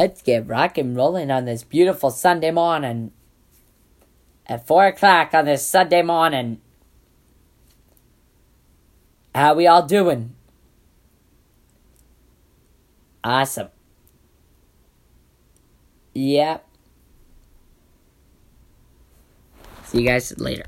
Let's get rock and rolling on this beautiful Sunday morning. At 4 o'clock on this Sunday morning. How we all doing? Awesome. Yep. See you guys later.